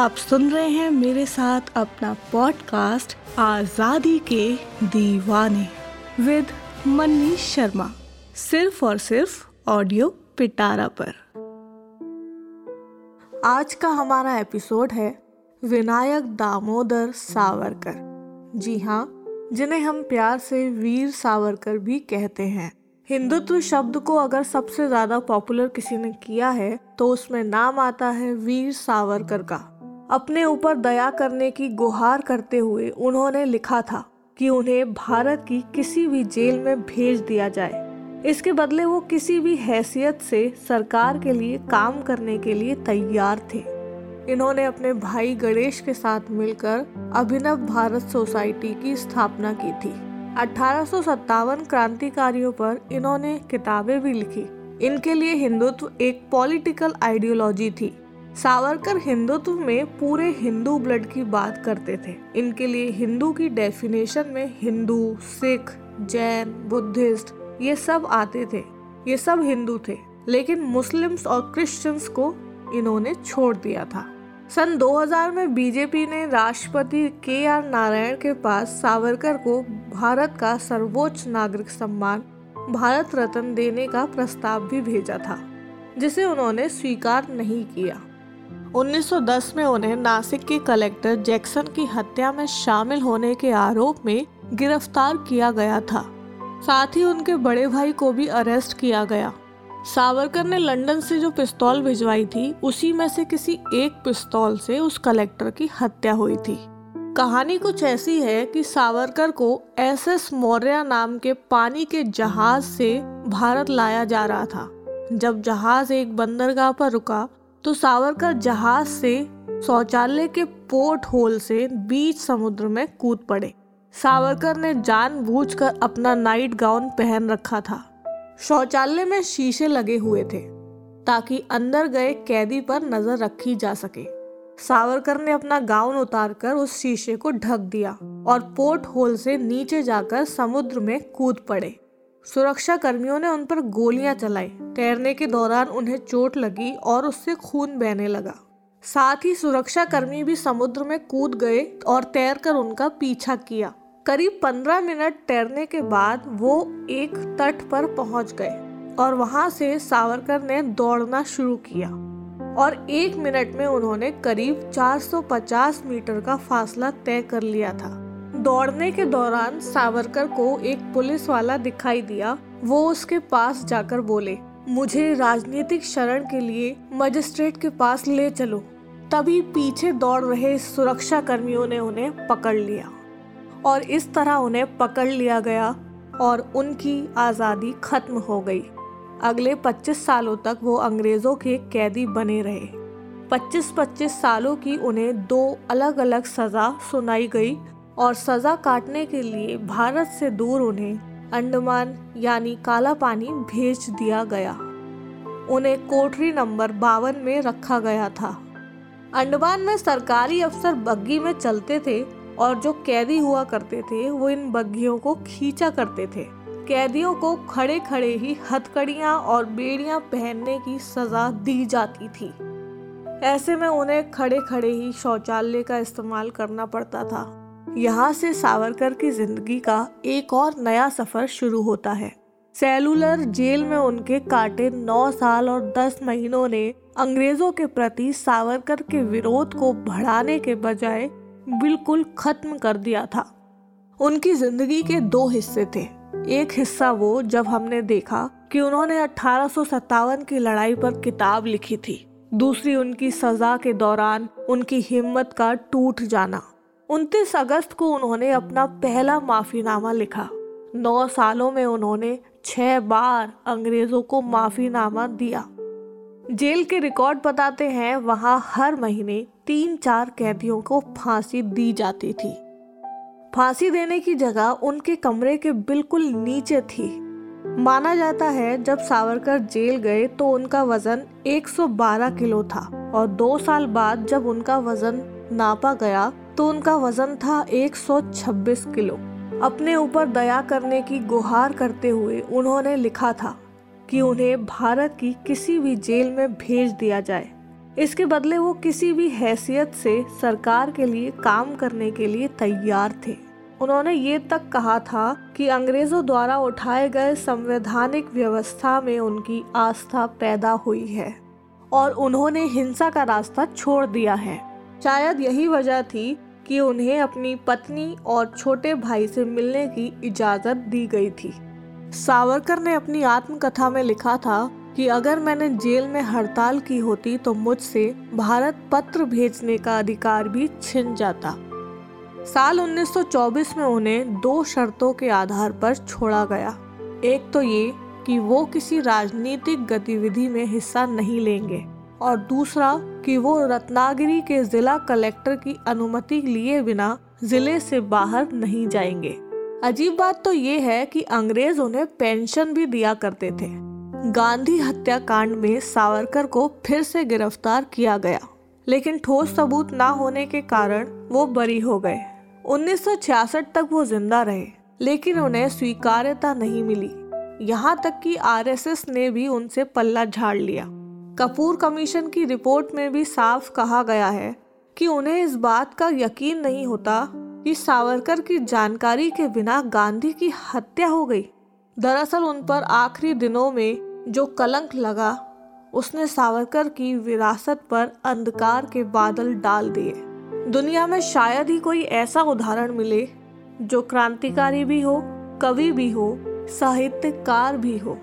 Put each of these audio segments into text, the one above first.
आप सुन रहे हैं मेरे साथ अपना पॉडकास्ट आज़ादी के दीवाने विद मन्नी शर्मा। सिर्फ़ और सिर्फ़ ऑडियो पिटारा पर। आज का हमारा एपिसोड है विनायक दामोदर सावरकर। जी हाँ जिन्हें हम प्यार से वीर सावरकर भी कहते हैं। हिंदुत्व शब्द को अगर सबसे ज़्यादा पॉपुलर किसी ने किया है तो उसमें नाम आता है वीर सावरकर का। अपने ऊपर दया करने की गुहार करते हुए उन्होंने लिखा था कि उन्हें भारत की किसी भी जेल में भेज दिया जाए। इसके बदले वो किसी भी हैसियत से सरकार के लिए काम करने के लिए तैयार थे। इन्होंने अपने भाई गणेश के साथ मिलकर अभिनव भारत सोसाइटी की स्थापना की थी। अठारह सौ सत्तावन क्रांतिकारियों पर इन्होंने किताबें भी लिखी। इनके लिए हिंदुत्व एक पॉलिटिकल आइडियोलॉजी थी। सावरकर हिंदुत्व में पूरे हिंदू ब्लड की बात करते थे। इनके लिए हिंदू की डेफिनेशन में हिंदू, सिख, जैन, बुद्धिस्ट, ये सब आते थे। ये सब हिंदू थे, लेकिन मुस्लिम्स और क्रिश्चियंस को इन्होंने छोड़ दिया था। सन 2000 में बीजेपी ने राष्ट्रपति के आर नारायण के पास सावरकर को भारत का सर्वोच्च नागरिक सम्मान, भारत रत्न देने का प्रस्ताव भी भेजा था, जिसे उन्होंने स्वीकार नहीं किया। 1910 में उन्हें नासिक के कलेक्टर जैक्सन की हत्या में शामिल होने के आरोप में गिरफ़्तार किया गया था। साथ ही उनके बड़े भाई को भी अरेस्ट किया गया। सावरकर ने लंदन से जो पिस्तौल भिजवाई थी, उसी में से किसी एक पिस्तौल से उस कलेक्टर की हत्या हुई थी। कहानी कुछ ऐसी है कि सावरकर को एस एस मौर्य नाम के पानी के जहाज़ से भारत लाया जा रहा था। जब जहाज़ एक बंदरगाह पर रुका तो सावरकर जहाज़ से शौचालय के पोर्ट होल से बीच समुद्र में कूद पड़े। सावरकर ने जानबूझकर अपना नाइट गाउन पहन रखा था। शौचालय में शीशे लगे हुए थे, ताकि अंदर गए कैदी पर नज़र रखी जा सके। सावरकर ने अपना गाउन उतारकर उस शीशे को ढक दिया और पोर्ट होल से नीचे जाकर समुद्र में कूद पड़े। सुरक्षा कर्मियों ने उन पर गोलियाँ चलाई। तैरने के दौरान उन्हें चोट लगी और उससे खून बहने लगा। साथ ही सुरक्षा कर्मी भी समुद्र में कूद गए और तैरकर उनका पीछा किया। करीब पंद्रह मिनट तैरने के बाद वो एक तट पर पहुँच गए और वहाँ से सावरकर ने दौड़ना शुरू किया और एक मिनट में उन्होंने करीब 450 मीटर का फासला तय कर लिया था। दौड़ने के दौरान सावरकर को एक पुलिस वाला दिखाई दिया। वो उसके पास जाकर बोले, मुझे राजनीतिक शरण के लिए मजिस्ट्रेट के पास ले चलो। तभी पीछे दौड़ रहे सुरक्षा कर्मियों ने उन्हें पकड़ लिया और इस तरह उन्हें पकड़ लिया गया और उनकी आज़ादी खत्म हो गई। अगले 25 सालों तक वो अंग्रेज़ों के कैदी बने रहे। 25-25 सालों की उन्हें दो अलग अलग सज़ा सुनाई गई। और सज़ा काटने के लिए भारत से दूर उन्हें अंडमान यानी काला पानी भेज दिया गया। उन्हें कोठरी नंबर बावन में रखा गया था। अंडमान में सरकारी अफसर बग्गी में चलते थे और जो कैदी हुआ करते थे, वो इन बग्घियों को खींचा करते थे। कैदियों को खड़े खड़े ही हथकड़ियाँ और बेड़ियाँ पहनने की सजा दी जाती थी। ऐसे में उन्हें खड़े खड़े ही शौचालय का इस्तेमाल करना पड़ता था। यहाँ से सावरकर की ज़िंदगी का एक और नया सफ़र शुरू होता है। सेलुलर जेल में उनके काटे नौ साल और दस महीनों ने अंग्रेज़ों के प्रति सावरकर के विरोध को बढ़ाने के बजाय बिल्कुल खत्म कर दिया था। उनकी ज़िंदगी के दो हिस्से थे। एक हिस्सा वो जब हमने देखा कि उन्होंने अठारह की लड़ाई पर किताब लिखी थी। दूसरी उनकी सजा के दौरान उनकी हिम्मत का टूट जाना। 29 अगस्त को उन्होंने अपना पहला माफीनामा लिखा। नौ सालों में उन्होंने छह बार अंग्रेज़ों को माफीनामा दिया। जेल के रिकॉर्ड बताते हैं, वहाँ हर महीने तीन चार कैदियों को फांसी दी जाती थी। फांसी देने की जगह उनके कमरे के बिल्कुल नीचे थी। माना जाता है, जब सावरकर जेल गए तो उनका वज़न 112 किलो था और दो साल बाद जब उनका वज़न नापा गया तो उनका वज़न था 126 किलो। अपने ऊपर दया करने की गुहार करते हुए उन्होंने लिखा था कि उन्हें भारत की किसी भी जेल में भेज दिया जाए। इसके बदले वो किसी भी हैसियत से सरकार के लिए काम करने के लिए तैयार थे। उन्होंने ये तक कहा था कि अंग्रेज़ों द्वारा उठाए गए संवैधानिक व्यवस्था में उनकी आस्था पैदा हुई है और उन्होंने हिंसा का रास्ता छोड़ दिया है। शायद यही वजह थी कि उन्हें अपनी पत्नी और छोटे भाई से मिलने की इजाज़त दी गई थी। सावरकर ने अपनी आत्मकथा में लिखा था कि अगर मैंने जेल में हड़ताल की होती तो मुझसे भारत पत्र भेजने का अधिकार भी छिन जाता। साल 1924 में उन्हें दो शर्तों के आधार पर छोड़ा गया। एक तो ये कि वो किसी राजनीतिक गतिविधि में हिस्सा नहीं लेंगे। और दूसरा कि वो रत्नागिरी के जिला कलेक्टर की अनुमति लिए बिना ज़िले से बाहर नहीं जाएँगे। अजीब बात तो ये है कि अंग्रेज़ उन्हें पेंशन भी दिया करते थे। गांधी हत्याकांड में सावरकर को फिर से गिरफ़्तार किया गया। लेकिन ठोस सबूत ना होने के कारण वो बरी हो गए। 1966 तक वो ज़िंदा रहे, लेकिन उन्हें स्वीकार्यता नहीं मिली। यहाँ तक कि आरएसएस ने भी उनसे पल्ला झाड़ लिया। कपूर कमीशन की रिपोर्ट में भी साफ़ कहा गया है कि उन्हें इस बात का यकीन नहीं होता कि सावरकर की जानकारी के बिना गांधी की हत्या हो गई। दरअसल उन पर आखिरी दिनों में जो कलंक लगा, उसने सावरकर की विरासत पर अंधकार के बादल डाल दिए। दुनिया में शायद ही कोई ऐसा उदाहरण मिले, जो क्रांतिकारी भी हो, कवि भी हो, साहित्यकार भी हो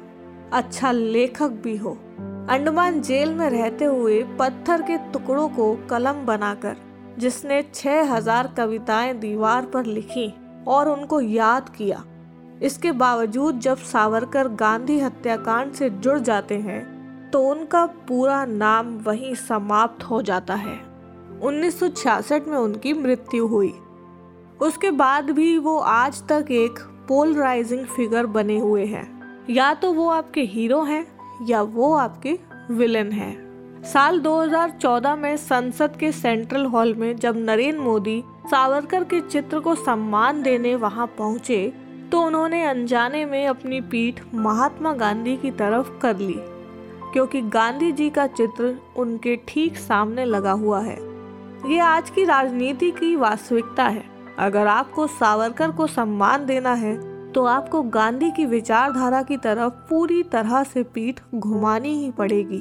अच्छा लेखक भी हो। अंडमान जेल में रहते हुए पत्थर के टुकड़ों को कलम बनाकर, जिसने छह हज़ार कविताएँ दीवार पर लिखी और उनको याद किया। इसके बावजूद जब सावरकर गांधी हत्याकांड से जुड़ जाते हैं तो उनका पूरा नाम वहीं समाप्त हो जाता है। 1966 में उनकी मृत्यु हुई। उसके बाद भी वो आज तक एक पोलराइजिंग फिगर बने हुए हैं। या तो वो आपके हीरो हैं या वो आपके विलन हैं। साल 2014 में संसद के सेंट्रल हॉल में जब नरेंद्र मोदी सावरकर के चित्र को सम्मान देने वहाँ पहुँचे तो उन्होंने अनजाने में अपनी पीठ महात्मा गांधी की तरफ़ कर ली, क्योंकि गांधी जी का चित्र उनके ठीक सामने लगा हुआ है। ये आज की राजनीति की वास्तविकता है। अगर आपको सावरकर को सम्मान देना है तो आपको गांधी की विचारधारा की तरफ़ पूरी तरह से पीठ घुमानी ही पड़ेगी।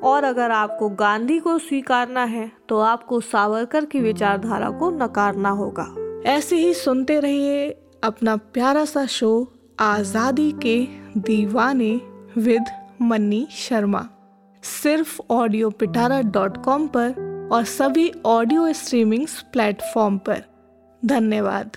और अगर आपको गांधी को स्वीकारना है तो आपको सावरकर की विचारधारा को नकारना होगा। ऐसे ही सुनते रहिए अपना प्यारा सा शो, आज़ादी के दीवाने विद मन्नी शर्मा। सिर्फ़ ऑडियो पिटारा डॉट कॉम पर और सभी ऑडियो स्ट्रीमिंग प्लेटफॉर्म पर। धन्यवाद।